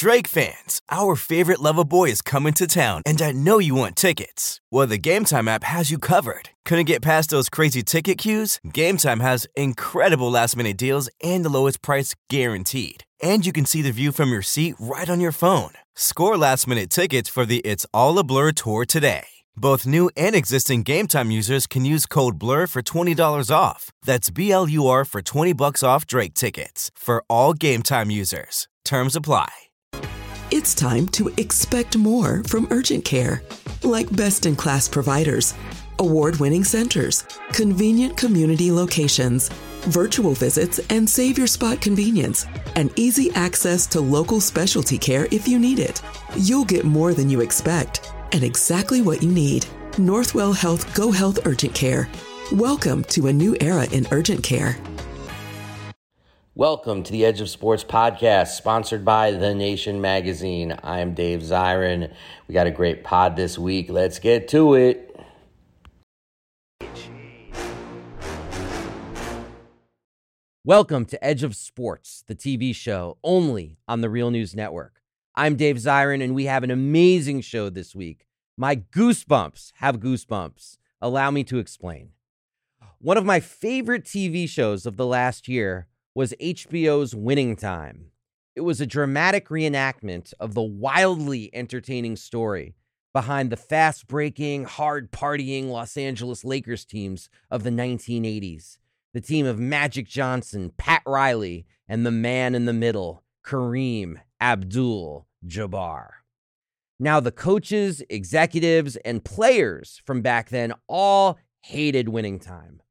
Drake fans, our favorite lover boy is coming to town, and I know you want tickets. Well, the Game Time app has you covered. Couldn't get past those crazy ticket queues? Game Time has incredible last minute deals and the lowest price guaranteed. And you can see the view from your seat right on your phone. Score last minute tickets for the It's All a Blur tour today. Both new and existing Game Time users can use code BLUR for $20 off. That's B L U R for 20 bucks off Drake tickets for all Game Time users. Terms apply. It's time to expect more from Urgent Care. Like best in class providers, award winning centers, convenient community locations, virtual visits, and save your spot convenience, and easy access to local specialty care if you need it. You'll get more than you expect and exactly what you need. Northwell Health Go Health Urgent Care. Welcome to a new era in urgent care. Welcome to the Edge of Sports podcast, sponsored by The Nation Magazine. I'm Dave Zirin. We got a great pod this week. Let's get to it. Welcome to Edge of Sports, the TV show only on the Real News Network. I'm Dave Zirin, and we have an amazing show this week. My goosebumps have goosebumps. Allow me to explain. One of my favorite TV shows of the last year was HBO's Winning Time. It was a dramatic reenactment of the wildly entertaining story behind the fast breaking, hard partying Los Angeles Lakers teams of the 1980s. The team of Magic Johnson, Pat Riley, and the man in the middle, Kareem Abdul Jabbar. Now, the coaches, executives, and players from back then all hated winning time.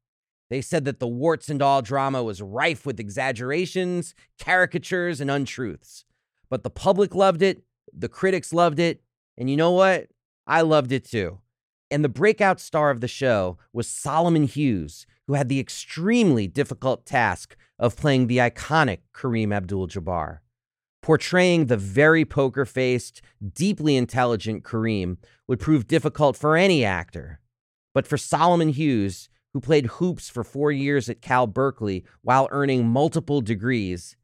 They said that the warts and all drama was rife with exaggerations, caricatures, and untruths. But the public loved it, the critics loved it, and you know what? I loved it too. And the breakout star of the show was Solomon Hughes, who had the extremely difficult task of playing the iconic Kareem Abdul Jabbar. Portraying the very poker faced, deeply intelligent Kareem would prove difficult for any actor. But for Solomon Hughes, who played hoops for four years at Cal Berkeley while earning multiple degrees.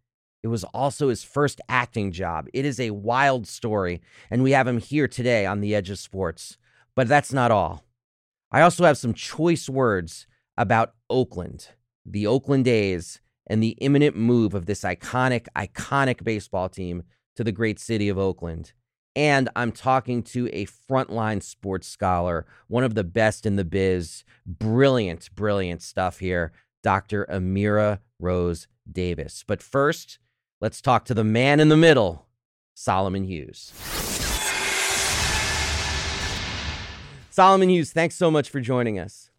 It was also his first acting job. It is a wild story, and we have him here today on the edge of sports. But that's not all. I also have some choice words about Oakland, the Oakland A's, and the imminent move of this iconic, iconic baseball team to the great city of Oakland. And I'm talking to a frontline sports scholar, one of the best in the biz. Brilliant, brilliant stuff here, Dr. Amira Rose Davis. But first, let's talk to the man in the middle, Solomon Hughes. Solomon Hughes, thanks so much for joining us.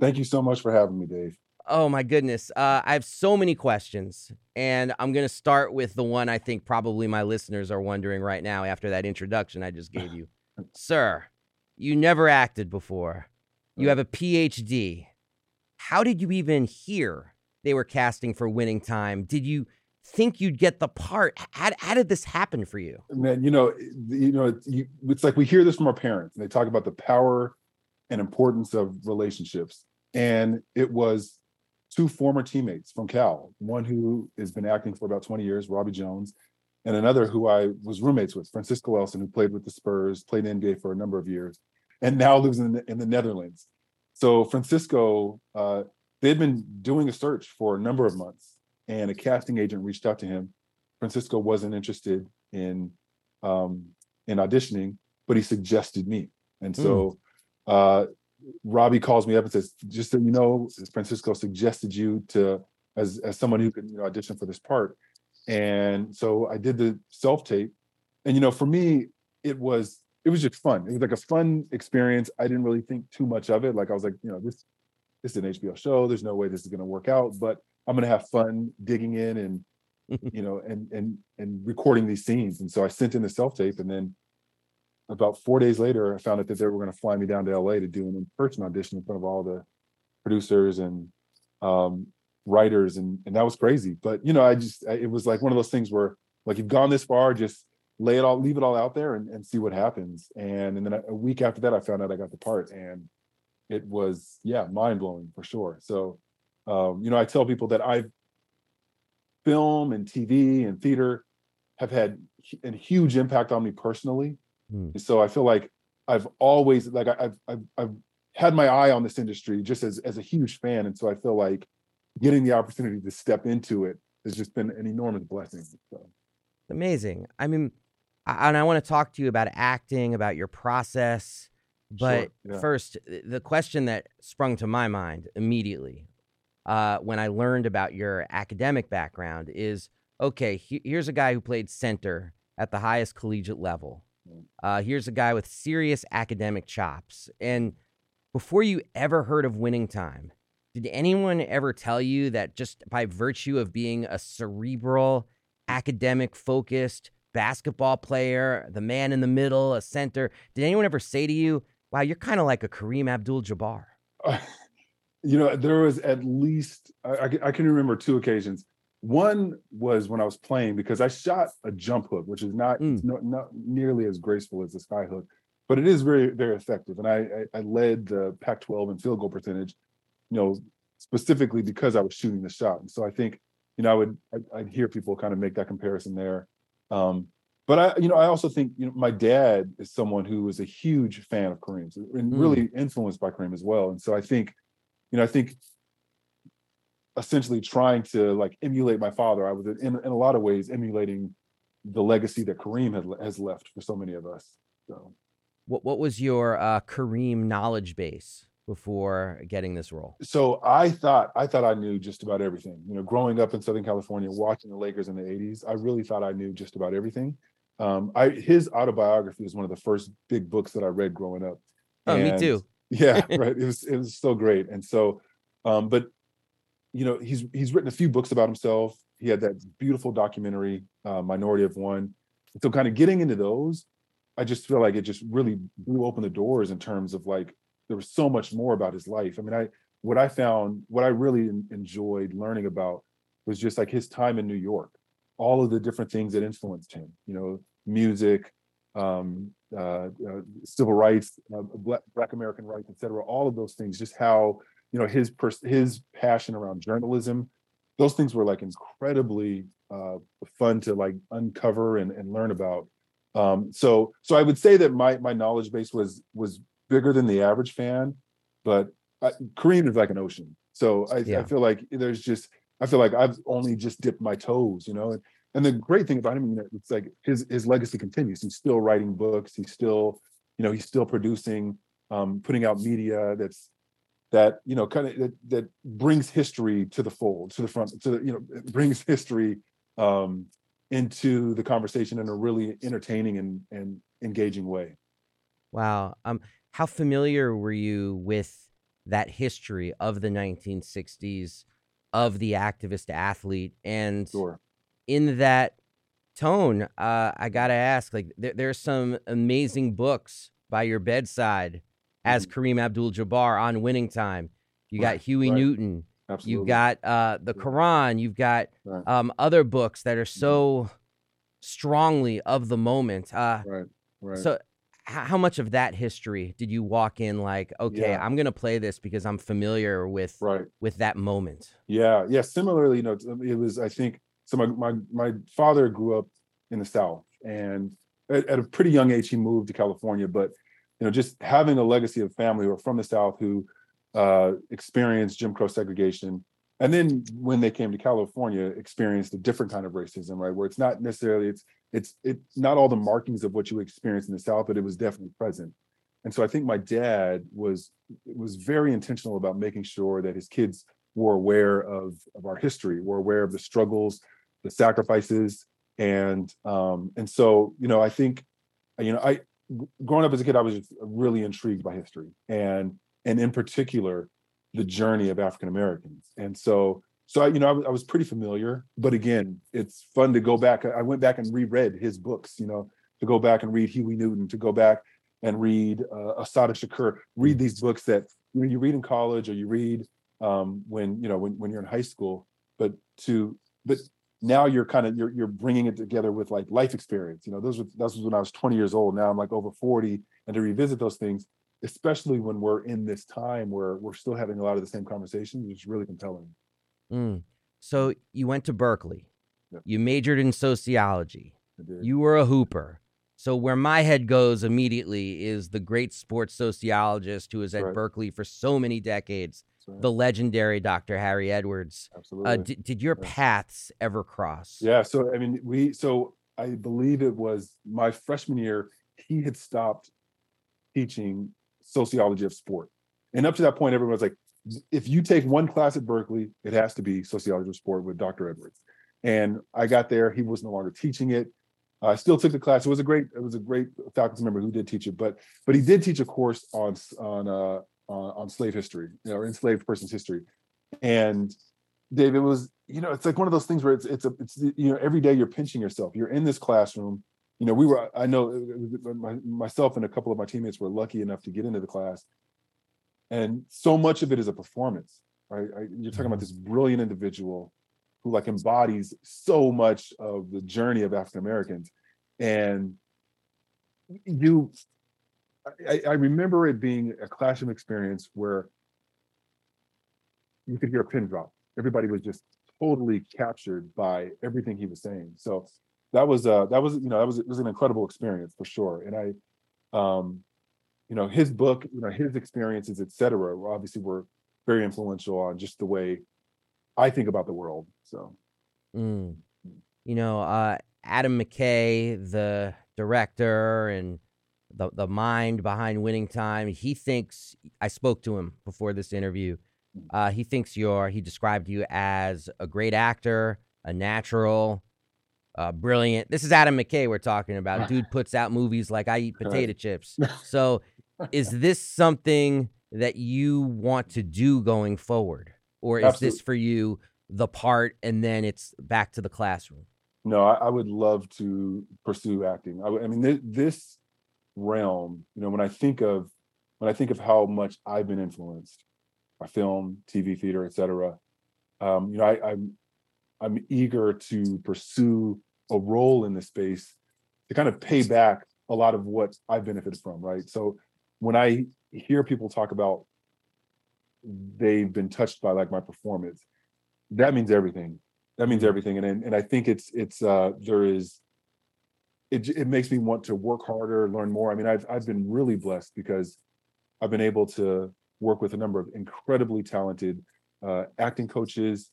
Thank you so much for having me, Dave. Oh my goodness. Uh, I have so many questions, and I'm going to start with the one I think probably my listeners are wondering right now after that introduction I just gave you. Sir, you never acted before. You have a PhD. How did you even hear they were casting for Winning Time? Did you think you'd get the part? How, how did this happen for you? Man, you know, you know, it's like we hear this from our parents, and they talk about the power and importance of relationships. And it was two former teammates from Cal, one who has been acting for about 20 years, Robbie Jones, and another who I was roommates with, Francisco Elson, who played with the Spurs, played in NBA for a number of years, and now lives in the, in the Netherlands. So Francisco, uh, they'd been doing a search for a number of months, and a casting agent reached out to him. Francisco wasn't interested in um, in auditioning, but he suggested me, and so mm. uh, Robbie calls me up and says, just so you know, Francisco suggested you to as as someone who could you know audition for this part. And so I did the self tape. And you know, for me, it was it was just fun. It was like a fun experience. I didn't really think too much of it. Like I was like, you know, this this is an HBO show. There's no way this is gonna work out, but I'm gonna have fun digging in and you know and and and recording these scenes. And so I sent in the self tape and then about four days later, I found out that they were going to fly me down to LA to do an in-person audition in front of all the producers and um, writers, and and that was crazy. But you know, I just I, it was like one of those things where like you've gone this far, just lay it all, leave it all out there, and, and see what happens. And and then a, week after that, I found out I got the part, and it was yeah, mind blowing for sure. So um, you know, I tell people that I've film and TV and theater have had a huge impact on me personally. Hmm. So I feel like I've always like I've I've I've had my eye on this industry just as as a huge fan, and so I feel like getting the opportunity to step into it has just been an enormous blessing. So. Amazing. I mean, I, and I want to talk to you about acting, about your process. But Sure, yeah. first, the question that sprung to my mind immediately uh, when I learned about your academic background is okay, he- here's a guy who played center at the highest collegiate level. Uh, here's a guy with serious academic chops. And before you ever heard of winning time, did anyone ever tell you that just by virtue of being a cerebral, academic focused basketball player, the man in the middle, a center, did anyone ever say to you, wow, you're kind of like a Kareem Abdul Jabbar? you know, there was at least I I can remember two occasions. One was when I was playing because I shot a jump hook, which is not Mm. not, not nearly as graceful as the sky hook, but it is very very effective. And I I, I led the Pac-12 in field goal percentage, you know, specifically because I was shooting the shot. And so I think you know I would I, I'd hear people kind of make that comparison there. Um, but I, you know, I also think you know my dad is someone who was a huge fan of Kareem's and Mm. really influenced by Kareem as well. And so I think, you know, I think essentially trying to like emulate my father, I was in, in a lot of ways emulating the legacy that Kareem had, has left for so many of us. So What, what was your uh, Kareem knowledge base before getting this role? so I thought I thought I knew just about everything. You know, growing up in Southern California, watching the Lakers in the '80s, I really thought I knew just about everything. Um, I his autobiography was one of the first big books that I read growing up. Oh, me too. Yeah, right. It was it was so great, and so, um, but you know, he's he's written a few books about himself. He had that beautiful documentary, uh, Minority of One. So, kind of getting into those, I just feel like it just really blew open the doors in terms of like there was so much more about his life. I mean, I what I found, what I really enjoyed learning about was just like his time in New York, all of the different things that influenced him. You know, music, um, uh, uh, civil rights, uh, black, black American rights, et cetera. All of those things, just how you know his pers- his passion around journalism. Those things were like incredibly uh, fun to like uncover and, and learn about. Um, so so I would say that my my knowledge base was was bigger than the average fan, but I, Kareem is like an ocean. So I, Yeah. I feel like there's just I feel like I've only just dipped my toes, you know. And, and the great thing about him, you know, it's like his his legacy continues. He's still writing books. He's still, you know, he's still producing, um, putting out media that's that you know kind of that, that brings history to the fold, to the front, to the, you know, brings history um, into the conversation in a really entertaining and and engaging way. Wow. Um, how familiar were you with that history of the 1960s of the activist athlete? And Sure. in that tone, uh, I gotta ask, like, there, there's some amazing books by your bedside as Kareem Abdul-Jabbar on Winning Time. You got Mm-hmm. Right, Huey right. Newton. Absolutely. You've got uh, the. Quran. You've got Right. um, other books that are so strongly of the moment. Uh, right. Right. so, how much of that history did you walk in like, okay, Yeah. I'm gonna play this because I'm familiar with right. with that moment? Yeah, yeah. Similarly, you know, it was. I think so. My my my father grew up in the South, and at, at a pretty young age, he moved to California. But you know, just having a legacy of family who are from the South who uh, experienced Jim Crow segregation, and then when they came to California, experienced a different kind of racism, right? Where it's not necessarily it's it's it's not all the markings of what you experienced in the South, but it was definitely present. And so I think my dad was was very intentional about making sure that his kids were aware of of our history, were aware of the struggles, the sacrifices, and um, and so you know I think you know I growing up as a kid I was really intrigued by history and and in particular the journey of African Americans, and so so I you know I, was- I was pretty familiar, but again it's fun to go back. I went back and reread his books, you know, to go back and read Huey Newton, to go back and read uh, Assata Shakur, read these books that you, know, you read in college or you read um, when you know when, when you're in high school, but to but now you're kind of you're you're bringing it together with like life experience. You know, those were that was when I was 20 years old. Now I'm like over 40, and to revisit those things, especially when we're in this time where we're still having a lot of the same conversations, is really compelling. Mm. So you went to Berkeley. You majored in sociology. You were a hooper. So where my head goes immediately is the great sports sociologist who was at Right. Berkeley for so many decades, Right. the legendary Dr. Harry Edwards. Absolutely. Uh, did, did your Yeah. paths ever cross? Yeah. So I mean, we so I believe it was my freshman year. He had stopped teaching sociology of sport, and up to that point, everyone was like, "If you take one class at Berkeley, it has to be sociology of sport with Dr. Edwards." And I got there; he was no longer teaching it. I still took the class. It was a great, it was a great faculty member who did teach it, but but he did teach a course on on uh on, on slave history, you know, or enslaved persons history, and Dave, it was, you know, it's like one of those things where it's, it's, a, it's, you know, every day you're pinching yourself. You're in this classroom. You know, we were, I know uh, my, myself and a couple of my teammates were lucky enough to get into the class. And so much of it is a performance, right? I, you're talking about this brilliant individual who like embodies so much of the journey of African Americans. And you, I, I remember it being a classroom experience where you could hear a pin drop. Everybody was just totally captured by everything he was saying. So that was uh that was you know that was it was an incredible experience for sure. And I um you know his book, you know his experiences, et cetera, obviously were very influential on just the way I think about the world. So Mm. You know, uh, Adam McKay, the director and the the mind behind Winning Time, he thinks I spoke to him before this interview. Uh, he thinks you're. He described you as a great actor, a natural, uh, brilliant. This is Adam McKay we're talking about. Dude puts out movies like I eat potato chips. So, is this something that you want to do going forward, or is this for you the part and then it's back to the classroom? no, I, I would love to pursue acting. I, I mean, this, this realm, you know, when I think of when I think of how much I've been influenced by film, TV, theater, etc., um, you know, I, I'm I'm eager to pursue a role in this space to kind of pay back a lot of what I've benefited from, right? So when I hear people talk about they've been touched by like my performance, that means everything. That means everything. And and and I think it's it's uh there is it it makes me want to work harder, learn more. I mean, I've I've been really blessed because I've been able to work with a number of incredibly talented uh, acting coaches.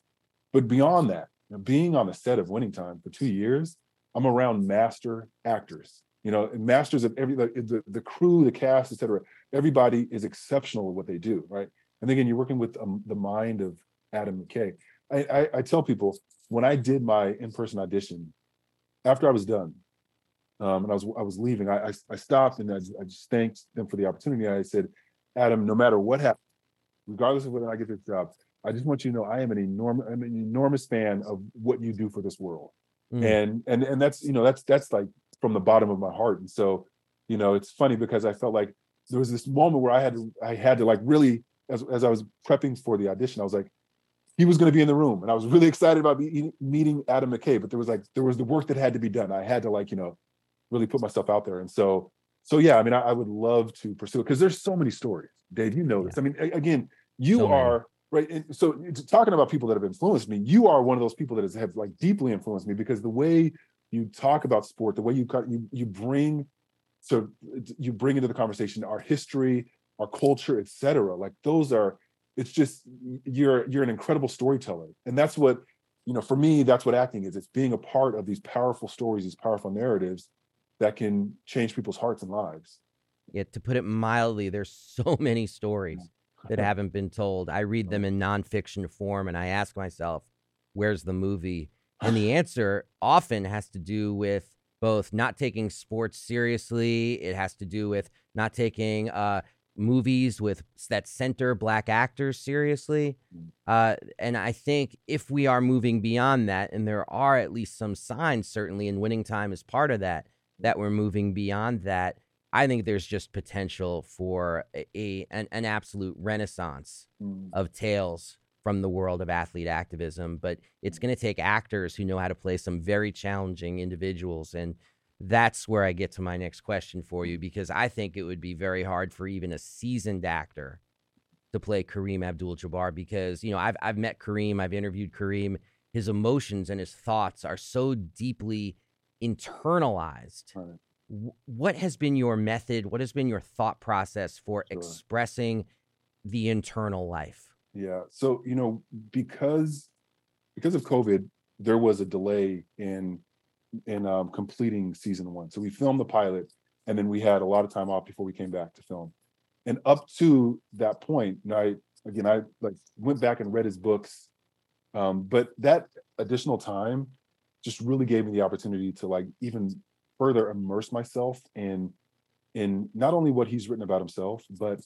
But beyond that, being on the set of Winning Time for two years, I'm around master actors. You know, masters of every the, the the crew, the cast, et cetera. Everybody is exceptional at what they do, right? And again, you're working with um, the mind of Adam McKay. I, I, I tell people when I did my in-person audition, after I was done, um, and I was I was leaving, I I, I stopped and I, just- I just thanked them for the opportunity. I said, Adam, no matter what happens, regardless of whether I get this job, I just want you to know I am an enormous I'm an enormous fan of what you do for this world. Mm. And and and that's you know that's that's like from the bottom of my heart. And so, you know, it's funny because I felt like there was this moment where I had to I had to like really as as I was prepping for the audition, I was like, he was going to be in the room, and I was really excited about meeting Adam McKay. But there was like there was the work that had to be done. I had to like you know really put myself out there, and so so yeah. I mean, I, I would love to pursue it because there's so many stories, Dave. You know this. I mean, a- again, you So are right. And so talking about people that have influenced me, you are one of those people that has have like deeply influenced me because the way you talk about sport, the way you cut you you bring so you bring into the conversation our history, our culture, etc. Like those are, it's just you're you're an incredible storyteller, and that's what you know. For me, that's what acting is. It's being a part of these powerful stories, these powerful narratives that can change people's hearts and lives. Yeah, to put it mildly, there's so many stories that haven't been told. I read them in nonfiction form and I ask myself, where's the movie? And the answer often has to do with both not taking sports seriously, it has to do with not taking uh, movies with that center black actors seriously. Uh, and I think if we are moving beyond that, and there are at least some signs, certainly, in winning time is part of that, that we're moving beyond that. I think there's just potential for a, an, an absolute renaissance Mm. of tales from the world of athlete activism. But it's going to take actors who know how to play some very challenging individuals. And that's where I get to my next question for you, because I think it would be very hard for even a seasoned actor to play Kareem Abdul Jabbar because, you know, I've, I've met Kareem, I've interviewed Kareem. His emotions and his thoughts are so deeply internalized. Right. What has been your method? What has been your thought process for Sure. expressing the internal life? Yeah. So, you know, because because of COVID, there was a delay in in um, completing season one. So we filmed the pilot, and then we had a lot of time off before we came back to film. And up to that point, and I again I like went back and read his books, um, but that additional time just really gave me the opportunity to like even further immerse myself in in not only what he's written about himself, but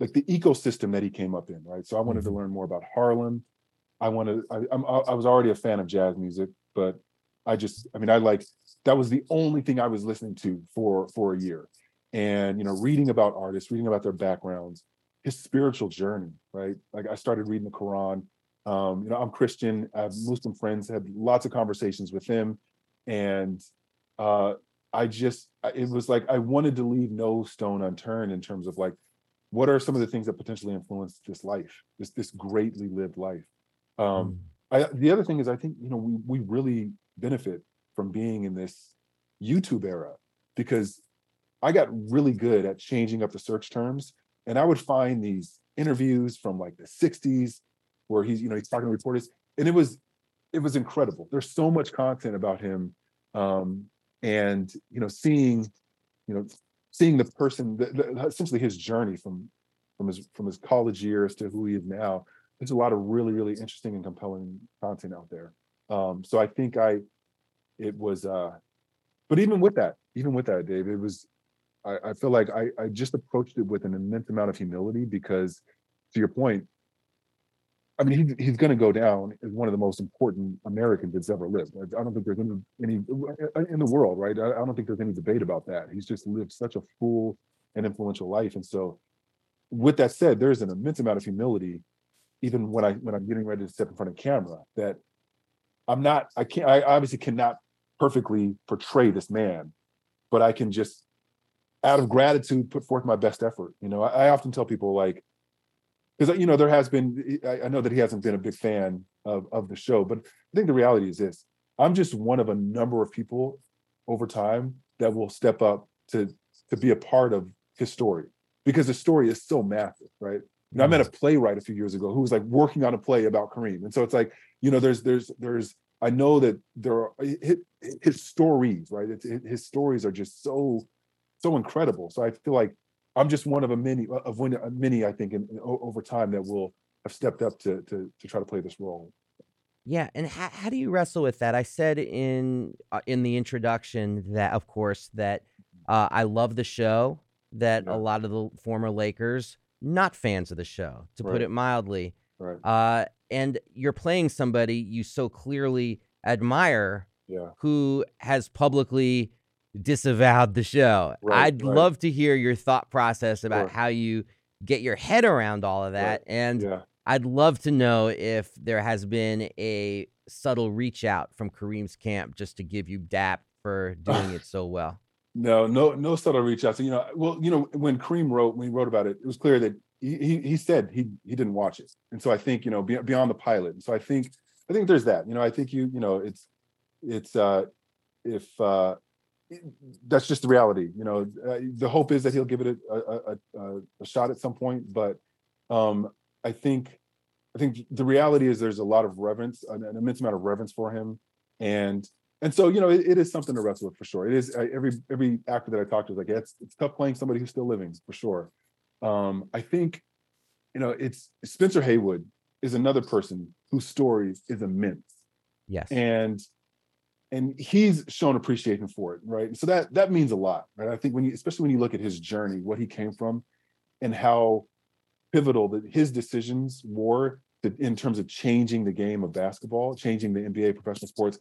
like the ecosystem that he came up in, right? So I wanted to mm-hmm. learn more about Harlem. I wanted, I, I'm, I was already a fan of jazz music, but I just, I mean, I like that was the only thing I was listening to for for a year, and you know, reading about artists, reading about their backgrounds, his spiritual journey, right? Like I started reading the Quran. Um, you know, I'm Christian. I have Muslim friends. Had lots of conversations with them, and uh, I just it was like I wanted to leave no stone unturned in terms of like what are some of the things that potentially influence this life this this greatly lived life um I, the other thing is i think you know we we really benefit from being in this youtube era because i got really good at changing up the search terms and i would find these interviews from like the 60s where he's you know he's talking to reporters and it was it was incredible. There's so much content about him um and you know seeing you know seeing the person the, the, essentially his journey from from his from his college years to who he is now. There's a lot of really really interesting and compelling content out there. Um so i think i it was uh but even with that even with that dave it was i i feel like i i just approached it with an immense amount of humility because to your point I mean, he, he's going to go down as one of the most important Americans that's ever lived. I don't think there's any, any uh, in the world, right? I, I don't think there's any debate about that. He's just lived such a full and influential life. And so, with that said, there's an immense amount of humility, even when I when I'm getting ready to step in front of camera, that I'm not. I can't. I obviously cannot perfectly portray this man, but I can just, out of gratitude, put forth my best effort. You know, I, I often tell people like because you know there has been I, I know that he hasn't been a big fan of of the show but i think the reality is this. I'm just one of a number of people over time that will step up to to be a part of his story because the story is so massive right? Know, i met a mm. playwright a few years ago who was like working on a play about kareem and so it's like you know there's there's there's i know that there are his, his stories right? It's, his stories are just so so incredible. So i feel like I'm just one of a many of one uh, many I think in, in, over time that will have stepped up to to to try to play this role. Yeah, and how, how do you wrestle with that? I said in uh, in the introduction that, of course, that uh, I love the show. That Yeah. a lot of the former Lakers not fans of the show, to put it mildly. Right. Uh, and you're playing somebody you so clearly admire, Yeah. who has publicly disavowed the show. Right, I'd right. love to hear your thought process about Sure. how you get your head around all of that, and Yeah. I'd love to know if there has been a subtle reach out from Kareem's camp just to give you dap for doing it so well. No, no, no subtle reach out. So you know, well, you know, when Kareem wrote when he wrote about it, it was clear that he he, he said he he didn't watch it, and so I think you know beyond the pilot. And so I think I think there's that. You know, I think you you know it's it's uh if uh that's just the reality. You know, uh, the hope is that he'll give it a a, a, a shot at some point, but um I think I think the reality is there's a lot of reverence, an, an immense amount of reverence for him, and and so you know it, it is something to wrestle with for sure. It is every every actor that I talked to is like yeah, it's it's tough playing somebody who's still living for sure. Um, I think you know it's Spencer Haywood is another person whose story is immense, Yes. and and he's shown appreciation for it, right? And So that that means a lot, right? I think when you especially when you look at his journey, what he came from, and how pivotal that his decisions were to, in terms of changing the game of basketball, changing the NBA, professional sports,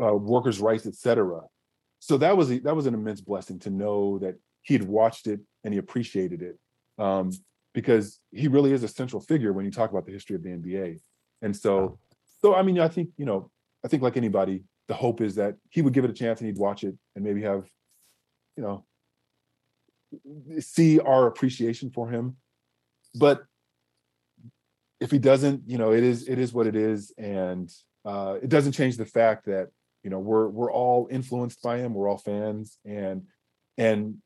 uh, workers' rights, etc. So that was a, that was an immense blessing to know that he had watched it and he appreciated it, um, because he really is a central figure when you talk about the history of the NBA. And so, so I mean, I think you know, I think like anybody, the hope is that he would give it a chance and he'd watch it and maybe have, you know, see our appreciation for him. But if he doesn't you know it is it is what it is. And uh it doesn't change the fact that You know, we're we're all influenced by him. We're all fans, and and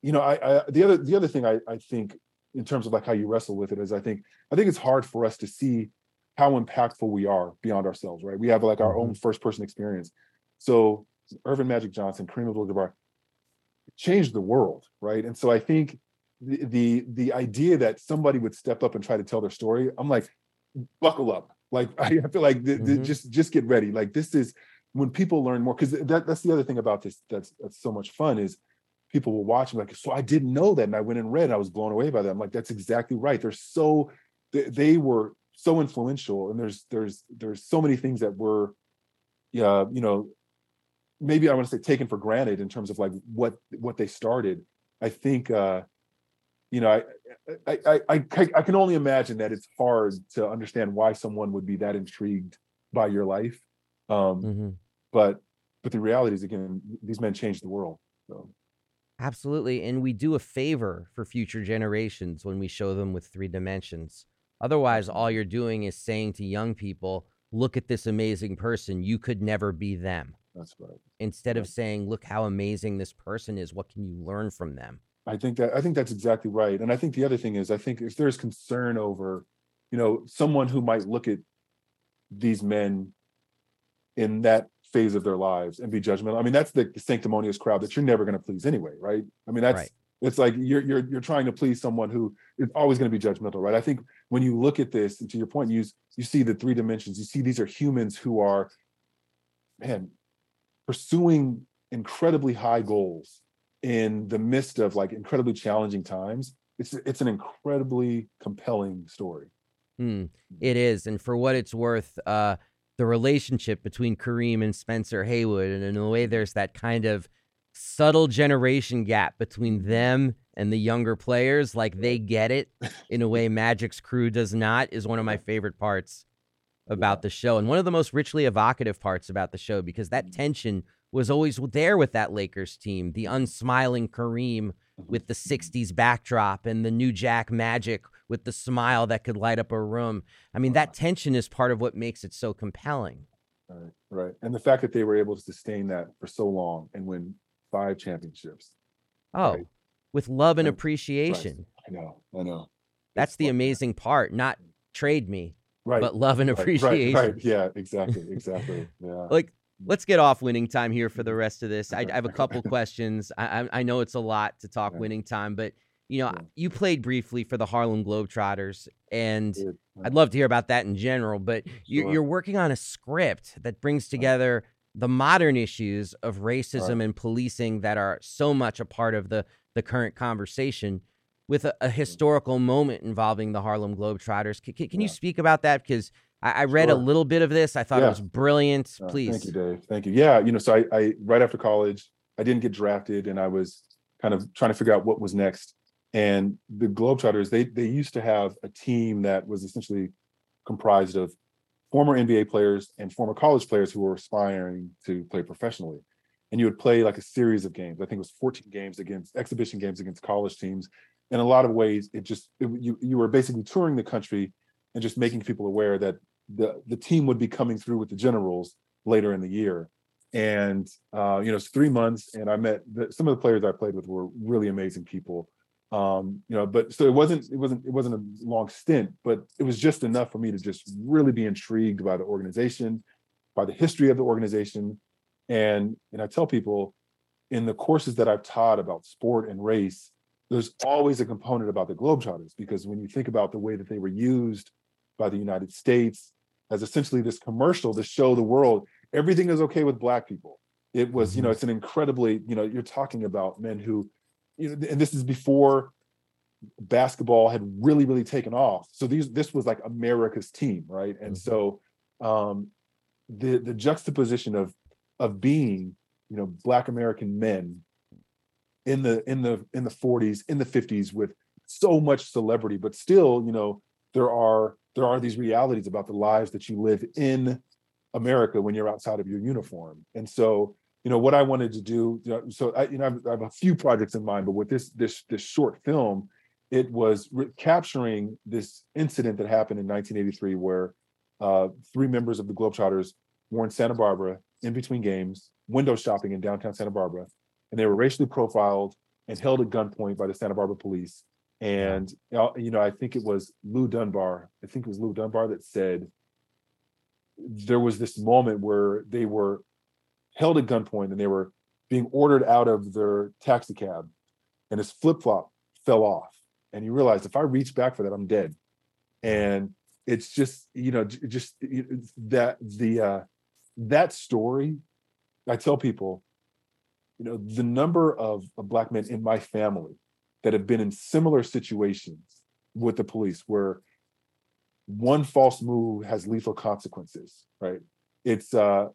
you know, I, I the other the other thing I I think in terms of like how you wrestle with it is I think I think it's hard for us to see how impactful we are beyond ourselves, right? We have like our own Mm-hmm. first person experience. So Earvin Magic Johnson, Kareem Abdul-Jabbar changed the world, right? And so I think the, the the idea that somebody would step up and try to tell their story, I'm like, buckle up. Like I feel like Mhm. just just get ready. Like this is when people learn more because that, that's the other thing about this that's that's so much fun is people will watch and like so i didn't know that and i went and read and i was blown away by that i'm like that's exactly right they're so they, they were so influential and there's there's there's so many things that were yeah you know maybe i want to say taken for granted in terms of like what what they started i think uh you know i i i i, I can only imagine that it's hard to understand why someone would be that intrigued by your life um Mhm. but but the reality is again these men changed the world so Absolutely. And we do a favor for future generations when we show them with three dimensions. Otherwise, mm-hmm. all you're doing is saying to young people, look at this amazing person. You could never be them. that's right Instead of saying, look how amazing this person is. What can you learn from them? I think that I think that's exactly right. And I think the other thing is I think if there's concern over, you know, someone who might look at these men in that phase of their lives and be judgmental. I mean, that's the, the sanctimonious crowd that you're never going to please anyway, right? I mean, that's Right. It's like you're you're you're trying to please someone who is always going to be judgmental, right? I think when you look at this, and to your point, you you see the three dimensions. You see these are humans who are, man, pursuing incredibly high goals in the midst of like incredibly challenging times. It's it's an incredibly compelling story. Hmm, it is. And for what it's worth, uh, the relationship between Kareem and Spencer Haywood, and in a way, there's that kind of subtle generation gap between them and the younger players. Like they get it in a way Magic's crew does not, is one of my favorite parts about the show. And one of the most richly evocative parts about the show, because that tension was always there with that Lakers team. The unsmiling Kareem with the 60s backdrop and the new Jack Magic with the smile that could light up a room. I mean, that tension is part of what makes it so compelling. Right, right. And the fact that they were able to sustain that for so long and win five championships. Oh, Right. with love and Right. appreciation. I know, I know. That's It's the fun, amazing part. Not trade me, Right. but love and right, right, appreciation. Right, Yeah, exactly. Exactly. Yeah. Like, let's get off winning time here for the rest of this. I, I have a couple questions. I, I know it's a lot to talk Yeah. winning time, but you know, Yeah. you played briefly for the Harlem Globetrotters, and. I'd love to hear about that in general. But you're, Sure. you're working on a script that brings uh-huh. together the modern issues of racism and policing that are so much a part of the the current conversation with a, a historical moment involving the Harlem Globetrotters. Can, you Yeah. speak about that? Because I, I read a little bit of this. I thought it was brilliant. Uh, Please. Thank you, Dave. Thank you. Yeah, you know, so I, I right after college, I didn't get drafted, and I was kind of trying to figure out what was next. And the Globetrotters, they they used to have a team that was essentially comprised of former NBA players and former college players who were aspiring to play professionally. And you would play like a series of games. I think it was 14 games against exhibition games against college teams. In a lot of ways, it just it, you you were basically touring the country and just making people aware that the the team would be coming through with the generals later in the year. And uh, you know, it's three months, and I met the, some of the players I played with were really amazing people. Um, you know, but so it wasn't it wasn't it wasn't a long stint, but it was just enough for me to just really be intrigued by the organization, by the history of the organization, and and I tell people in the courses that I've taught about sport and race, there's always a component about the Globetrotters because when you think about the way that they were used by the United States as essentially this commercial to show the world everything is okay with black people. It was, you know, it's an incredibly, you know, you're talking about men who, you know, and this is before basketball had really, really taken off. So these, this was like America's team, right? And Mhm. so um the the juxtaposition of of being, you know, black American men in the in the in the 40s, in the 50s with so much celebrity, but still, you know, there are there are these realities about the lives that you live in America when you're outside of your uniform. And so, you know, what I wanted to do, you know, so I, you know, I have a few projects in mind, but with this this this short film, it was re- capturing this incident that happened in 1983 where uh, three members of the Globetrotters were in Santa Barbara in between games, window shopping in downtown Santa Barbara, and they were racially profiled and held at gunpoint by the Santa Barbara police. And you know, I think it was Lou Dunbar. I think it was Lou Dunbar that said there was this moment where they were held at gunpoint and they were being ordered out of their taxi cab, and his flip flop fell off, and he realized if I reach back for that, I'm dead. And it's just you know just that the uh, that story. I tell people, you know, the number of, of black men in my family that have been in similar situations with the police where one false move has lethal consequences right it's uh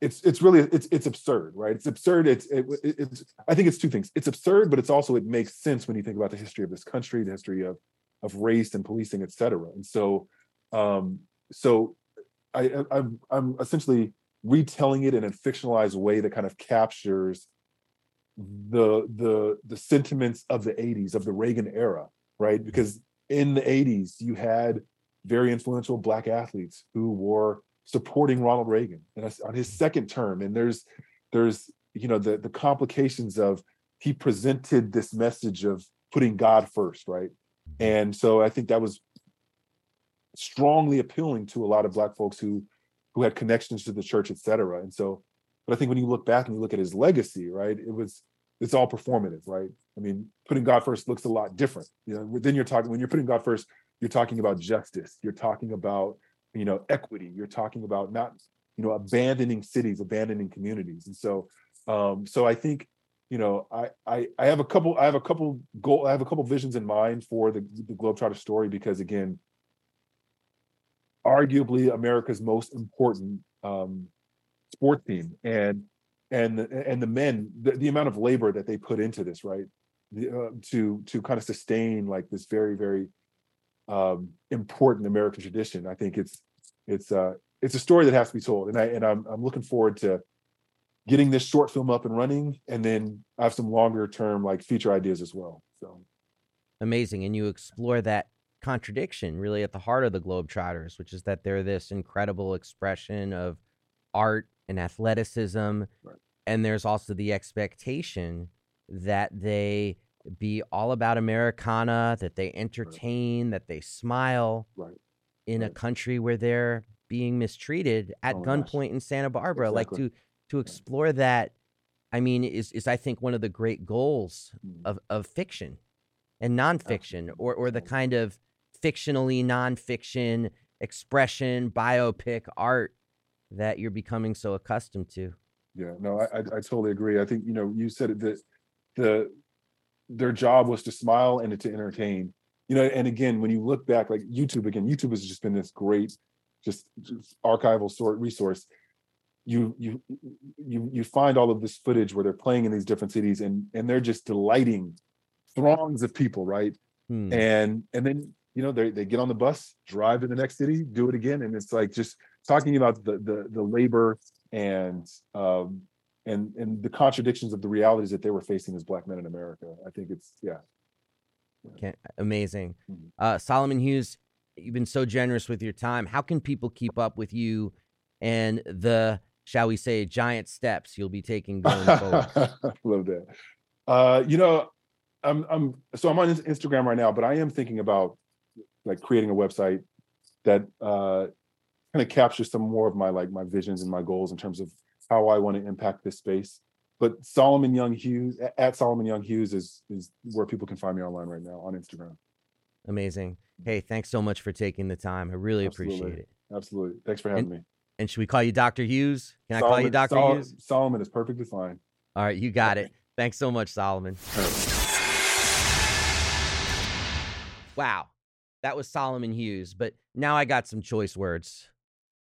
it's it's really it's it's absurd right? It's absurd. It's it, it's i think it's two things. It's absurd but it's also it makes sense when you think about the history of this country the history of of race and policing et cetera. And so um so i i'm i'm essentially retelling it in a fictionalized way that kind of captures the the the sentiments of the 80s of the Reagan era, right? Because in the 80s you had very influential black athletes who were supporting Ronald Reagan and on his second term and there's there's you know the the complications of he presented this message of putting God first, right? And so I think that was strongly appealing to a lot of black folks who who had connections to the church, et cetera. And so but I think when you look back and you look at his legacy, right, it was it's all performative, right? I mean, putting God first looks a lot different. You know, then you're talking when you're putting God first, you're talking about justice. You're talking about you know equity. You're talking about not you know abandoning cities, abandoning communities. And so, um, so I think you know I I I have a couple I have a couple goal I have a couple visions in mind for the the Globetrotter story because again, arguably America's most important um, sports team and and and the men the, the amount of labor that they put into this right the, uh, to to kind of sustain like this very very um important american tradition i think it's it's uh it's a story that has to be told and i and i'm, I'm looking forward to getting this short film up and running and then i have some longer term like feature ideas as well so amazing and you explore that contradiction really at the heart of the globetrotters which is that they're this incredible expression of art and athleticism. Right. And there's also the expectation that they be all about Americana, that they entertain, right. that they smile right. In a country where they're being mistreated at oh, gunpoint in Santa Barbara. Exactly. Like to to explore that, I mean, is is I think one of the great goals mm. of, of fiction and nonfiction, or or the kind of fictionally nonfiction expression, biopic art that you're becoming so accustomed to. Yeah, no, I, I, I totally agree. I think you know you said it that the their job was to smile and to entertain. You know, and again, when you look back, like YouTube, again, YouTube has just been this great, just, just archival sort resource. You you you you find all of this footage where they're playing in these different cities, and and they're just delighting throngs of people, right? Hmm. And and then you know they they get on the bus, drive to the next city, do it again, and it's like just talking about the the, the labor and um, and and the contradictions of the realities that they were facing as black men in America. I think it's yeah. Yeah. Amazing. Mm-hmm. Uh, Solomon Hughes, you've been so generous with your time. How can people keep up with you and the, shall we say, giant steps you'll be taking going forward? Love that. Uh, you know, I'm I'm so I'm on Instagram right now, but I am thinking about like creating a website that uh kind of captures some more of my like my visions and my goals in terms of how I want to impact this space. But Solomon Young Hughes at Solomon Young Hughes is is where people can find me online right now on Instagram. Amazing. Hey, thanks so much for taking the time. I really Absolutely. appreciate it. Absolutely. Thanks for having and, me. And should we call you Dr. Hughes? Can Solomon, I call you Dr. Sol- Hughes? Solomon is perfectly fine. All right, you got it. Thanks so much, Solomon. Wow. That was Solomon Hughes, but now I got some choice words.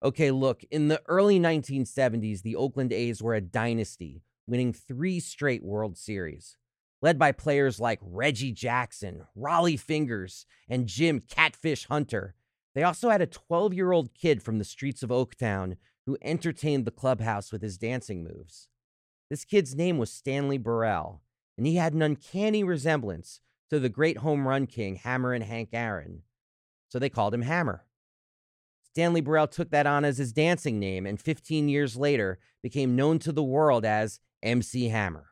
Okay, look, in the early 1970s, the Oakland A's were a dynasty, winning three straight World Series. Led by players like Reggie Jackson, Rollie Fingers, and Jim Catfish Hunter. They also had a 12 year old kid from the streets of Oaktown who entertained the clubhouse with his dancing moves. This kid's name was Stanley Burrell, and he had an uncanny resemblance to the great home run king Hammerin' Hank Aaron. So they called him Hammer. Stanley Burrell took that on as his dancing name and 15 years later became known to the world as MC Hammer.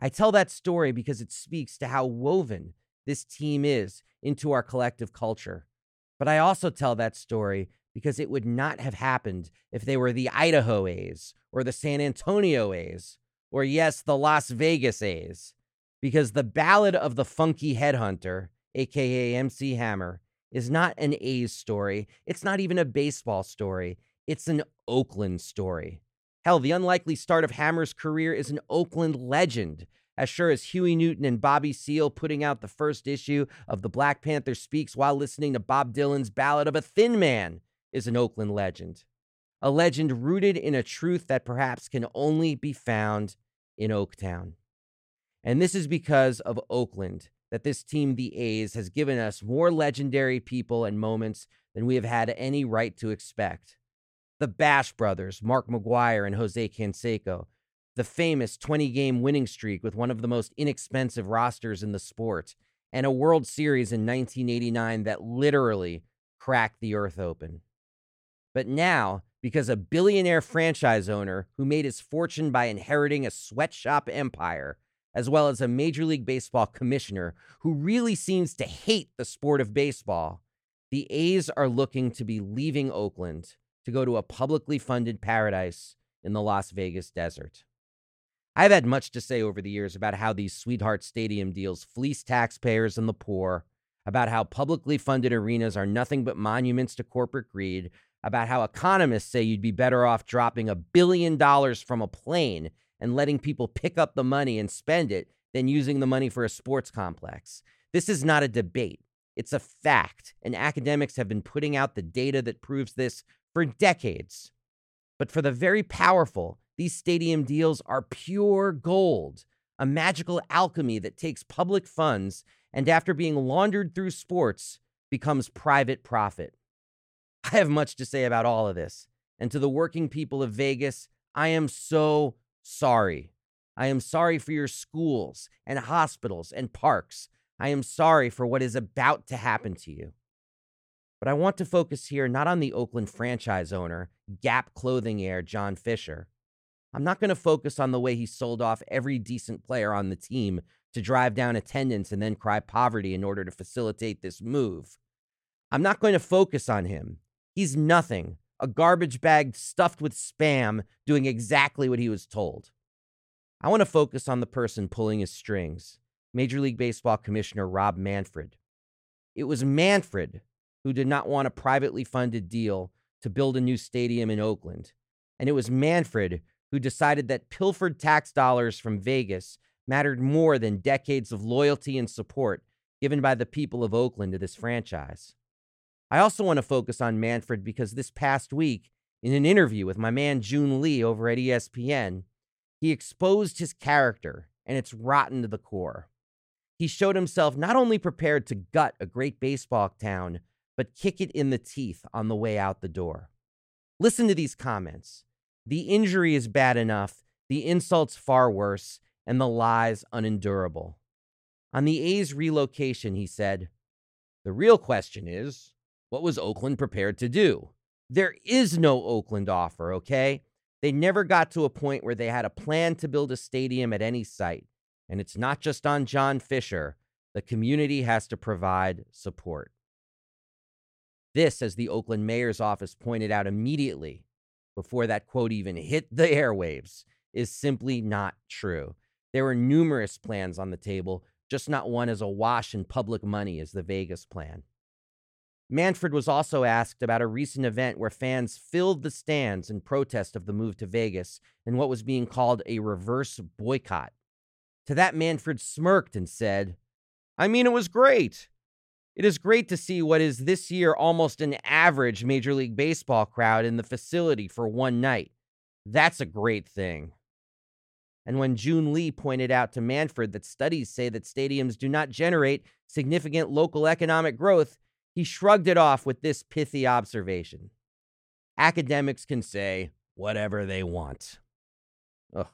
I tell that story because it speaks to how woven this team is into our collective culture. But I also tell that story because it would not have happened if they were the Idaho A's or the San Antonio A's or, yes, the Las Vegas A's. Because the Ballad of the Funky Headhunter, aka MC Hammer, is not an A's story. It's not even a baseball story. It's an Oakland story. Hell, the unlikely start of Hammer's career is an Oakland legend. As sure as Huey Newton and Bobby Seale putting out the first issue of the Black Panther Speaks while listening to Bob Dylan's Ballad of a Thin Man is an Oakland legend. A legend rooted in a truth that perhaps can only be found in Oaktown. And this is because of Oakland that this team, the A's, has given us more legendary people and moments than we have had any right to expect the Bash brothers, Mark McGwire and Jose Canseco, the famous 20 game winning streak with one of the most inexpensive rosters in the sport, and a World Series in 1989 that literally cracked the earth open. But now, because a billionaire franchise owner who made his fortune by inheriting a sweatshop empire, as well as a Major League Baseball commissioner who really seems to hate the sport of baseball, the A's are looking to be leaving Oakland to go to a publicly funded paradise in the Las Vegas desert. I've had much to say over the years about how these sweetheart stadium deals fleece taxpayers and the poor, about how publicly funded arenas are nothing but monuments to corporate greed, about how economists say you'd be better off dropping a billion dollars from a plane and letting people pick up the money and spend it than using the money for a sports complex. This is not a debate. It's a fact, and academics have been putting out the data that proves this for decades. But for the very powerful, these stadium deals are pure gold, a magical alchemy that takes public funds and, after being laundered through sports, becomes private profit. I have much to say about all of this. And to the working people of Vegas, I am so sorry. I am sorry for your schools and hospitals and parks. I am sorry for what is about to happen to you. But I want to focus here not on the Oakland franchise owner, Gap clothing heir John Fisher. I'm not going to focus on the way he sold off every decent player on the team to drive down attendance and then cry poverty in order to facilitate this move. I'm not going to focus on him. He's nothing, a garbage bag stuffed with spam doing exactly what he was told. I want to focus on the person pulling his strings, Major League Baseball Commissioner Rob Manfred. It was Manfred who did not want a privately funded deal to build a new stadium in Oakland. And it was Manfred who decided that pilfered tax dollars from Vegas mattered more than decades of loyalty and support given by the people of Oakland to this franchise. I also want to focus on Manfred because this past week, in an interview with my man Joon Lee over at ESPN, he exposed his character and it's rotten to the core. He showed himself not only prepared to gut a great baseball town, but kick it in the teeth on the way out the door. Listen to these comments. The injury is bad enough, the insults far worse, and the lies unendurable. On the A's relocation, he said, The real question is what was Oakland prepared to do? There is no Oakland offer, okay? They never got to a point where they had a plan to build a stadium at any site. And it's not just on John Fisher. The community has to provide support. This, as the Oakland mayor's office pointed out immediately before that quote even hit the airwaves, is simply not true. There were numerous plans on the table, just not one as awash in public money as the Vegas plan. Manfred was also asked about a recent event where fans filled the stands in protest of the move to Vegas and what was being called a reverse boycott. To that, Manfred smirked and said, I mean, it was great. It is great to see what is this year almost an average Major League Baseball crowd in the facility for one night. That's a great thing. And when Joon Lee pointed out to Manfred that studies say that stadiums do not generate significant local economic growth, he shrugged it off with this pithy observation Academics can say whatever they want. Ugh.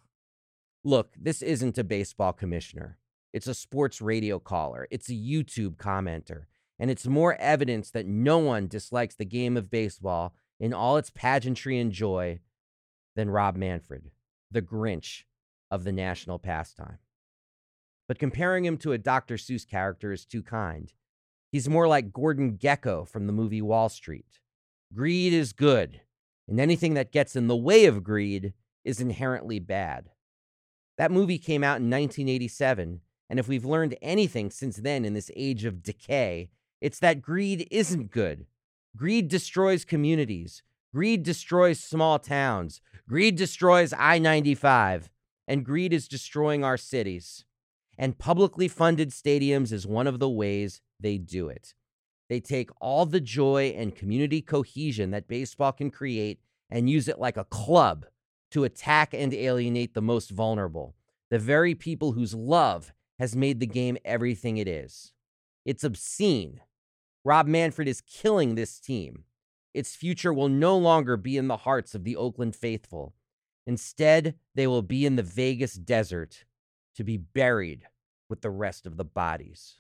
Look, this isn't a baseball commissioner. It's a sports radio caller. It's a YouTube commenter and it's more evidence that no one dislikes the game of baseball in all its pageantry and joy than Rob Manfred, the Grinch of the national pastime. But comparing him to a Dr. Seuss character is too kind. He's more like Gordon Gekko from the movie Wall Street. Greed is good, and anything that gets in the way of greed is inherently bad. That movie came out in 1987, and if we've learned anything since then in this age of decay, it's that greed isn't good. Greed destroys communities. Greed destroys small towns. Greed destroys I 95. And greed is destroying our cities. And publicly funded stadiums is one of the ways they do it. They take all the joy and community cohesion that baseball can create and use it like a club to attack and alienate the most vulnerable, the very people whose love has made the game everything it is. It's obscene. Rob Manfred is killing this team. Its future will no longer be in the hearts of the Oakland faithful. Instead, they will be in the Vegas desert to be buried with the rest of the bodies.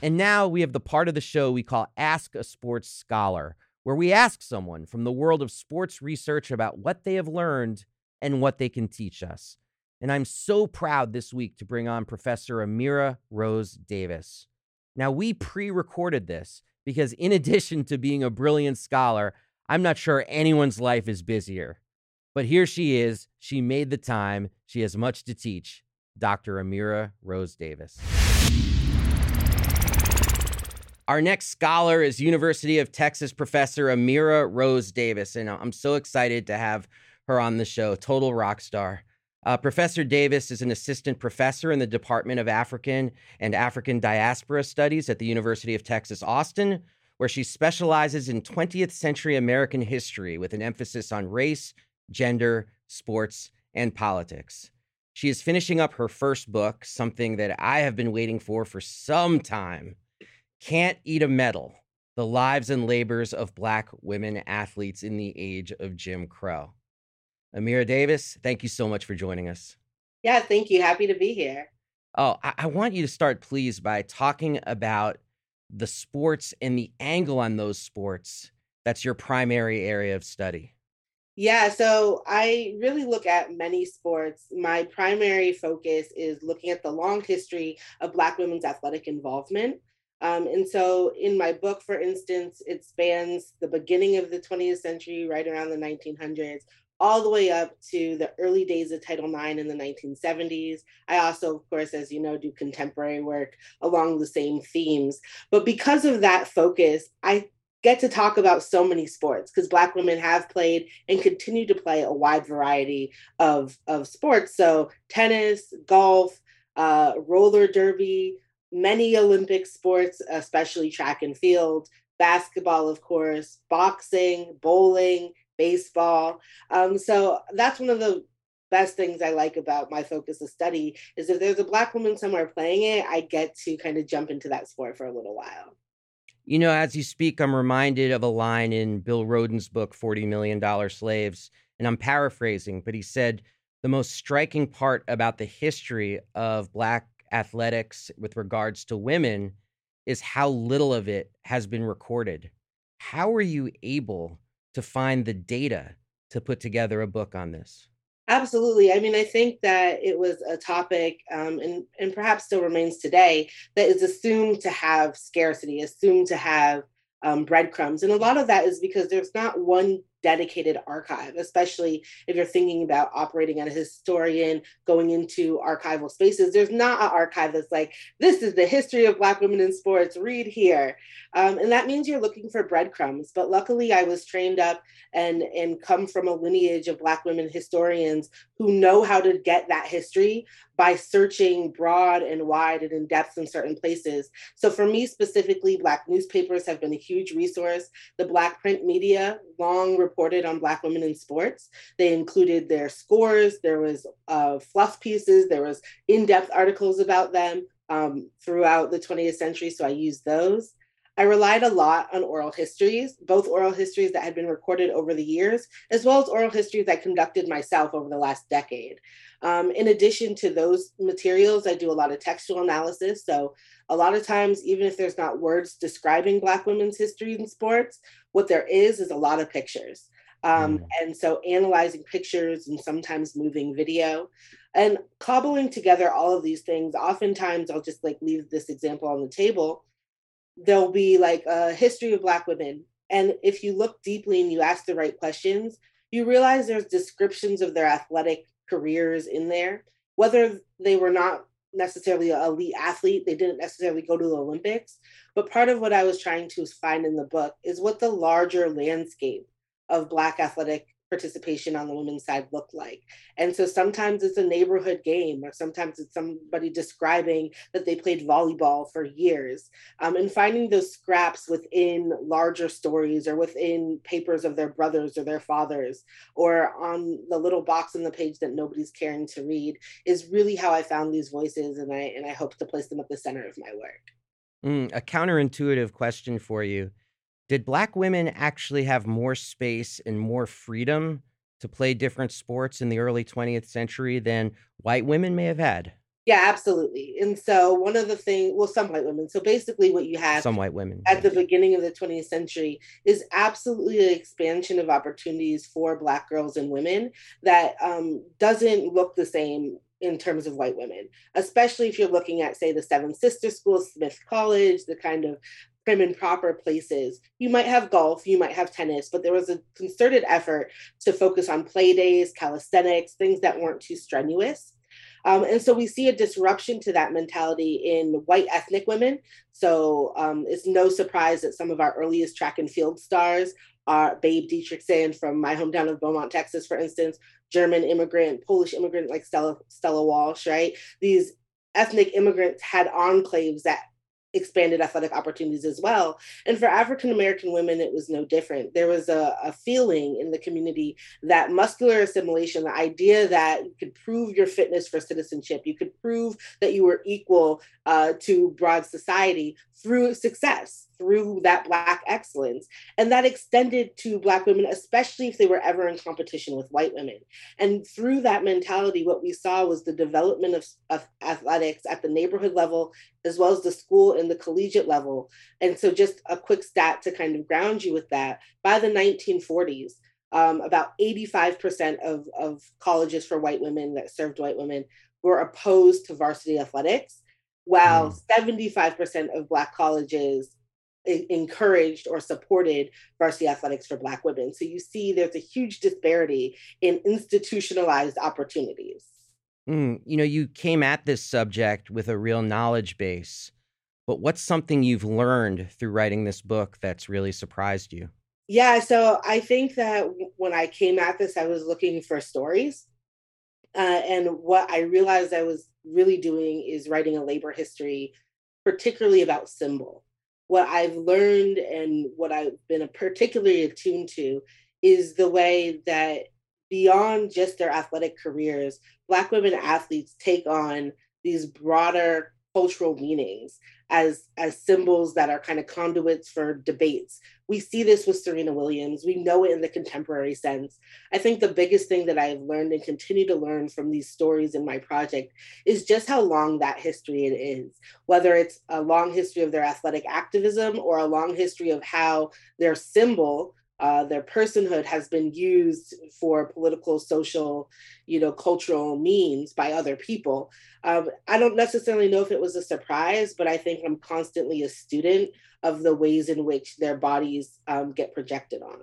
And now we have the part of the show we call Ask a Sports Scholar, where we ask someone from the world of sports research about what they have learned and what they can teach us. And I'm so proud this week to bring on Professor Amira Rose Davis. Now, we pre recorded this because, in addition to being a brilliant scholar, I'm not sure anyone's life is busier. But here she is. She made the time. She has much to teach. Dr. Amira Rose Davis. Our next scholar is University of Texas professor Amira Rose Davis, and I'm so excited to have her on the show. Total rock star. Uh, professor Davis is an assistant professor in the Department of African and African Diaspora Studies at the University of Texas, Austin, where she specializes in 20th century American history with an emphasis on race, gender, sports, and politics. She is finishing up her first book, something that I have been waiting for for some time Can't Eat a Medal The Lives and Labors of Black Women Athletes in the Age of Jim Crow. Amira Davis, thank you so much for joining us. Yeah, thank you. Happy to be here. Oh, I, I want you to start, please, by talking about the sports and the angle on those sports that's your primary area of study. Yeah, so I really look at many sports. My primary focus is looking at the long history of Black women's athletic involvement. Um, and so in my book, for instance, it spans the beginning of the 20th century, right around the 1900s, all the way up to the early days of Title IX in the 1970s. I also, of course, as you know, do contemporary work along the same themes. But because of that focus, I get to talk about so many sports because Black women have played and continue to play a wide variety of, of sports. So, tennis, golf, uh, roller derby, many Olympic sports, especially track and field, basketball, of course, boxing, bowling, baseball. Um, so that's one of the best things I like about my focus of study is if there's a black woman somewhere playing it, I get to kind of jump into that sport for a little while. You know, as you speak, I'm reminded of a line in Bill Rhoden's book, $40 Million Slaves, and I'm paraphrasing, but he said, the most striking part about the history of Black athletics with regards to women is how little of it has been recorded. How are you able to find the data to put together a book on this? Absolutely. I mean, I think that it was a topic, um, and and perhaps still remains today, that is assumed to have scarcity, assumed to have um, breadcrumbs, and a lot of that is because there's not one dedicated archive, especially if you're thinking about operating as a historian, going into archival spaces. There's not an archive that's like, this is the history of Black women in sports, read here. Um, and that means you're looking for breadcrumbs. But luckily, I was trained up and, and come from a lineage of Black women historians who know how to get that history by searching broad and wide and in depth in certain places. So for me specifically, Black newspapers have been a huge resource. The Black print media long reported on Black women in sports. They included their scores, there was uh, fluff pieces, there was in-depth articles about them um, throughout the 20th century, so I used those. I relied a lot on oral histories, both oral histories that had been recorded over the years, as well as oral histories I conducted myself over the last decade. Um, in addition to those materials, I do a lot of textual analysis. So, a lot of times, even if there's not words describing Black women's history in sports, what there is is a lot of pictures. Um, mm. And so, analyzing pictures and sometimes moving video and cobbling together all of these things, oftentimes I'll just like leave this example on the table there'll be like a history of Black women. And if you look deeply and you ask the right questions, you realize there's descriptions of their athletic careers in there, whether they were not necessarily an elite athlete, they didn't necessarily go to the Olympics. But part of what I was trying to find in the book is what the larger landscape of Black athletic participation on the women's side look like. And so sometimes it's a neighborhood game, or sometimes it's somebody describing that they played volleyball for years. Um, and finding those scraps within larger stories or within papers of their brothers or their fathers, or on the little box on the page that nobody's caring to read is really how I found these voices. And I, and I hope to place them at the center of my work. Mm, a counterintuitive question for you did black women actually have more space and more freedom to play different sports in the early 20th century than white women may have had? Yeah, absolutely. And so one of the things, well, some white women. So basically, what you have some white women at the beginning of the 20th century is absolutely an expansion of opportunities for Black girls and women that um, doesn't look the same in terms of white women, especially if you're looking at, say, the Seven Sister School, Smith College, the kind of prim and proper places. You might have golf, you might have tennis, but there was a concerted effort to focus on play days, calisthenics, things that weren't too strenuous. Um, and so we see a disruption to that mentality in white ethnic women. So um, it's no surprise that some of our earliest track and field stars are Babe Didrikson from my hometown of Beaumont, Texas, for instance, German immigrant, Polish immigrant like Stella, Stella Walsh, right? These ethnic immigrants had enclaves that expanded athletic opportunities as well. And for African American women, it was no different. There was a, a, feeling in the community that muscular assimilation, the idea that you could prove your fitness for citizenship, you could prove that you were equal uh, to broad society through success, through that Black excellence. And that extended to Black women, especially if they were ever in competition with white women. And through that mentality, what we saw was the development of, of athletics at the neighborhood level, as well as the school and the collegiate level. And so, just a quick stat to kind of ground you with that by the 1940s, um, about 85% of, of colleges for white women that served white women were opposed to varsity athletics, while mm. 75% of Black colleges encouraged or supported varsity athletics for Black women. So you see there's a huge disparity in institutionalized opportunities. Mm, you know, you came at this subject with a real knowledge base, but what's something you've learned through writing this book that's really surprised you? Yeah, so I think that when I came at this, I was looking for stories. Uh, and what I realized I was really doing is writing a labor history, particularly about symbol what I've learned and what I've been particularly attuned to is the way that beyond just their athletic careers, Black women athletes take on these broader cultural meanings as as symbols that are kind of conduits for debates. We see this with Serena Williams. We know it in the contemporary sense. I think the biggest thing that I've learned and continue to learn from these stories in my project is just how long that history it is. Whether it's a long history of their athletic activism or a long history of how their symbol uh, their personhood has been used for political, social, you know, cultural means by other people. Um, I don't necessarily know if it was a surprise, but I think I'm constantly a student of the ways in which their bodies um, get projected on.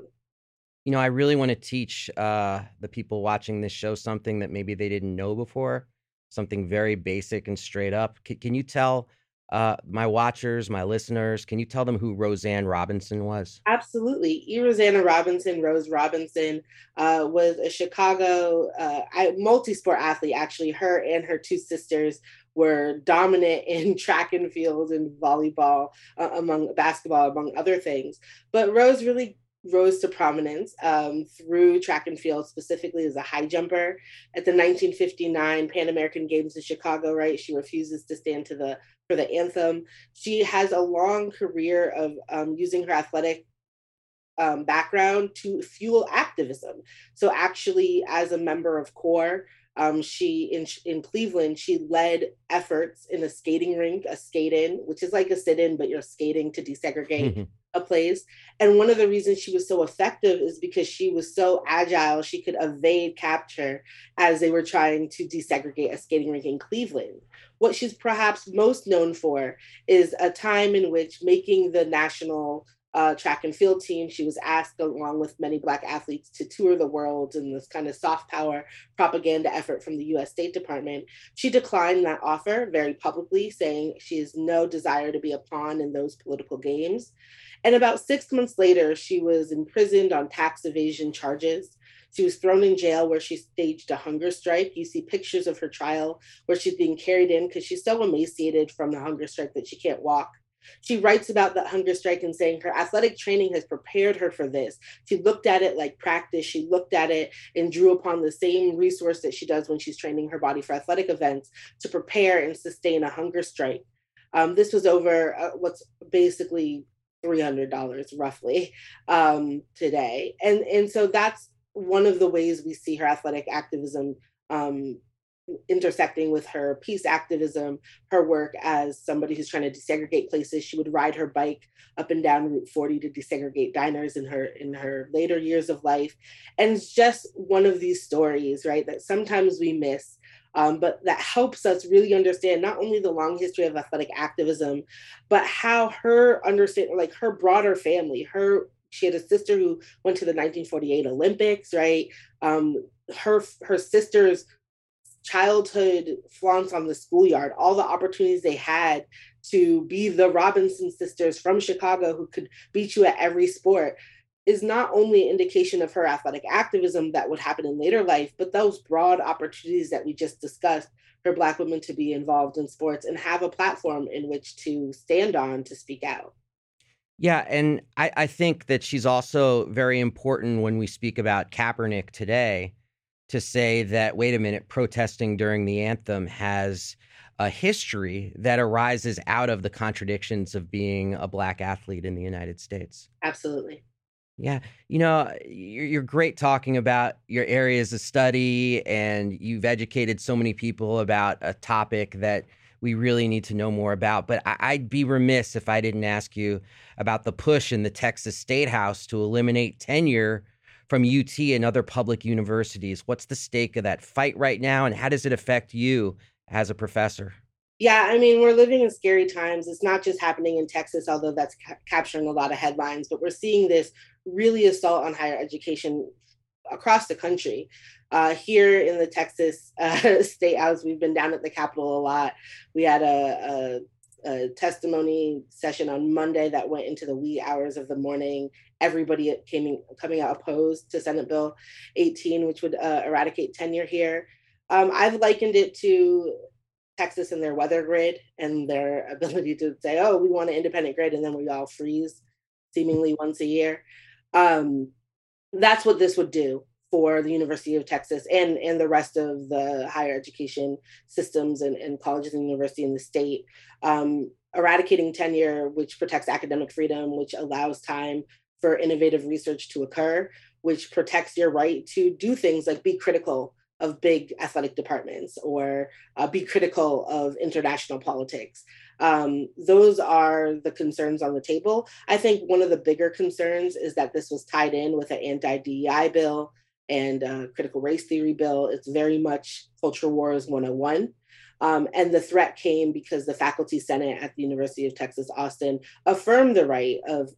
You know, I really want to teach uh, the people watching this show something that maybe they didn't know before, something very basic and straight up. C- can you tell uh, my watchers, my listeners, can you tell them who Roseanne Robinson was? Absolutely. E. Rosanna Robinson, Rose Robinson, uh, was a Chicago uh, multi sport athlete. Actually, her and her two sisters were dominant in track and field and volleyball, uh, among basketball, among other things. But Rose really rose to prominence um, through track and field, specifically as a high jumper. At the 1959 Pan American Games in Chicago, right, she refuses to stand to the for the anthem. She has a long career of um, using her athletic um, background to fuel activism. So, actually, as a member of CORE, um, she in in Cleveland, she led efforts in a skating rink, a skate in, which is like a sit in, but you're skating to desegregate. a place. And one of the reasons she was so effective is because she was so agile, she could evade capture as they were trying to desegregate a skating rink in Cleveland. What she's perhaps most known for is a time in which making the national uh, track and field team. She was asked, along with many Black athletes, to tour the world in this kind of soft power propaganda effort from the US State Department. She declined that offer very publicly, saying she has no desire to be a pawn in those political games. And about six months later, she was imprisoned on tax evasion charges. She was thrown in jail where she staged a hunger strike. You see pictures of her trial where she's being carried in because she's so emaciated from the hunger strike that she can't walk she writes about that hunger strike and saying her athletic training has prepared her for this. She looked at it like practice. She looked at it and drew upon the same resource that she does when she's training her body for athletic events to prepare and sustain a hunger strike. Um, this was over uh, what's basically $300 roughly um, today. And, and so that's one of the ways we see her athletic activism um, intersecting with her peace activism, her work as somebody who's trying to desegregate places. She would ride her bike up and down Route 40 to desegregate diners in her in her later years of life. And it's just one of these stories, right, that sometimes we miss. Um, but that helps us really understand not only the long history of athletic activism, but how her understand like her broader family, her she had a sister who went to the 1948 Olympics, right? Um, her her sisters childhood flaunts on the schoolyard, all the opportunities they had to be the Robinson sisters from Chicago who could beat you at every sport is not only an indication of her athletic activism that would happen in later life, but those broad opportunities that we just discussed for Black women to be involved in sports and have a platform in which to stand on to speak out. Yeah, and I, I think that she's also very important when we speak about Kaepernick today to say that, wait a minute, protesting during the anthem has a history that arises out of the contradictions of being a black athlete in the United States. Absolutely. Yeah. You know, you're, great talking about your areas of study, and you've educated so many people about a topic that we really need to know more about. But I, would be remiss if I didn't ask you about the push in the Texas State House to eliminate tenure from UT and other public universities. What's the stake of that fight right now, and how does it affect you as a professor? Yeah, I mean, we're living in scary times. It's not just happening in Texas, although that's ca- capturing a lot of headlines, but we're seeing this really assault on higher education across the country. Uh, here in the Texas uh, State House, we've been down at the Capitol a lot. We had a, a, a testimony session on Monday that went into the wee hours of the morning everybody came coming out opposed to Senate Bill 18, which would uh, eradicate tenure here. Um, I've likened it to Texas and their weather grid and their ability to say, oh, we want an independent grid, and then we all freeze seemingly once a year. Um, that's what this would do for the University of Texas and, and the rest of the higher education systems and, and colleges and university in the state. Um, eradicating tenure, which protects academic freedom, which allows time for innovative research to occur, which protects your right to do things like be critical of big athletic departments or uh, be critical of international politics. Um, those are the concerns on the table. I think one of the bigger concerns is that this was tied in with an anti DEI bill and a critical race theory bill. It's very much culture wars 101. Um, and the threat came because the faculty senate at the University of Texas Austin affirmed the right of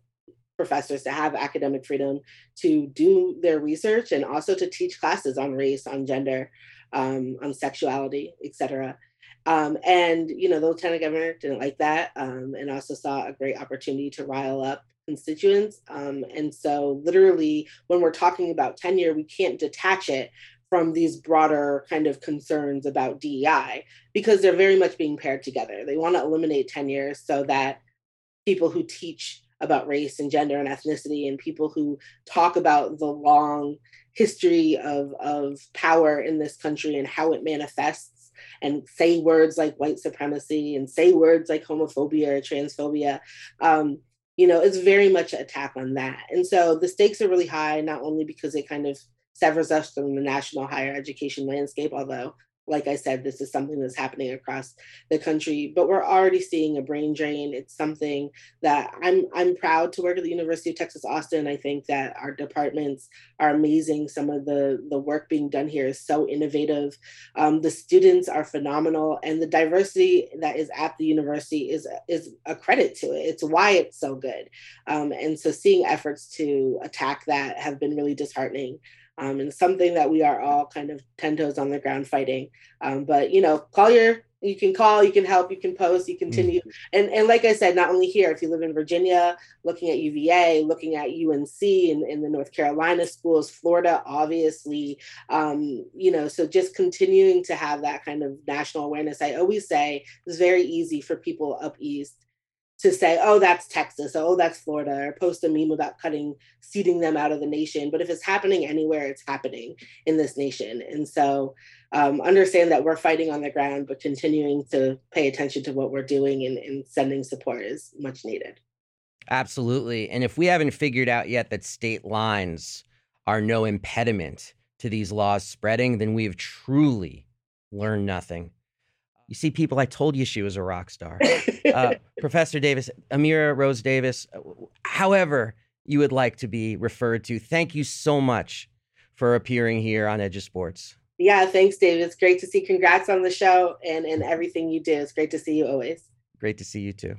professors to have academic freedom to do their research and also to teach classes on race, on gender, um, on sexuality, etc. Um, and you know, the lieutenant governor didn't like that, um, and also saw a great opportunity to rile up constituents. Um, and so, literally, when we're talking about tenure, we can't detach it from these broader kind of concerns about DEI because they're very much being paired together. They want to eliminate tenure so that people who teach about race and gender and ethnicity and people who talk about the long history of, of power in this country and how it manifests and say words like white supremacy and say words like homophobia or transphobia um, you know it's very much an attack on that. And so the stakes are really high not only because it kind of severs us from the national higher education landscape although like I said, this is something that's happening across the country, but we're already seeing a brain drain. It's something that I'm I'm proud to work at the University of Texas Austin. I think that our departments are amazing. Some of the the work being done here is so innovative. Um, the students are phenomenal, and the diversity that is at the university is is a credit to it. It's why it's so good. Um, and so seeing efforts to attack that have been really disheartening um, and something that we are all kind of ten toes on the ground fighting. Um, but you know, call your you can call, you can help, you can post, you continue. Mm-hmm. And and like I said, not only here, if you live in Virginia, looking at UVA, looking at UNC in, in the North Carolina schools, Florida, obviously, um, you know, so just continuing to have that kind of national awareness. I always say it's very easy for people up east to say, oh, that's Texas, oh, that's Florida, or post a meme about cutting, seeding them out of the nation. But if it's happening anywhere, it's happening in this nation. And so um, understand that we're fighting on the ground, but continuing to pay attention to what we're doing and, and sending support is much needed. Absolutely. And if we haven't figured out yet that state lines are no impediment to these laws spreading, then we have truly learned nothing. You see, people, I told you she was a rock star. Uh, Professor Davis, Amira Rose Davis, uh, however you would like to be referred to, thank you so much for appearing here on Edge of Sports. Yeah, thanks, David. It's great to see. Congrats on the show and, and everything you do. It's great to see you always. Great to see you too.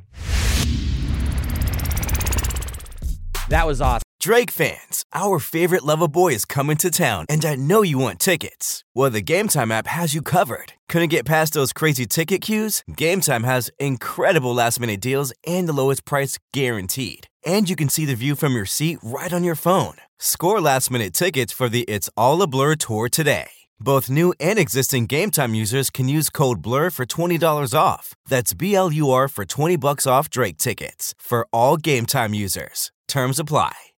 That was awesome. Drake fans, our favorite Lover Boy is coming to town, and I know you want tickets. Well, the Game Time app has you covered. Couldn't get past those crazy ticket queues? Game Time has incredible last minute deals and the lowest price guaranteed. And you can see the view from your seat right on your phone. Score last minute tickets for the It's All a Blur tour today. Both new and existing Game Time users can use code BLUR for $20 off. That's B L U R for 20 bucks off Drake tickets for all Game Time users. Terms apply.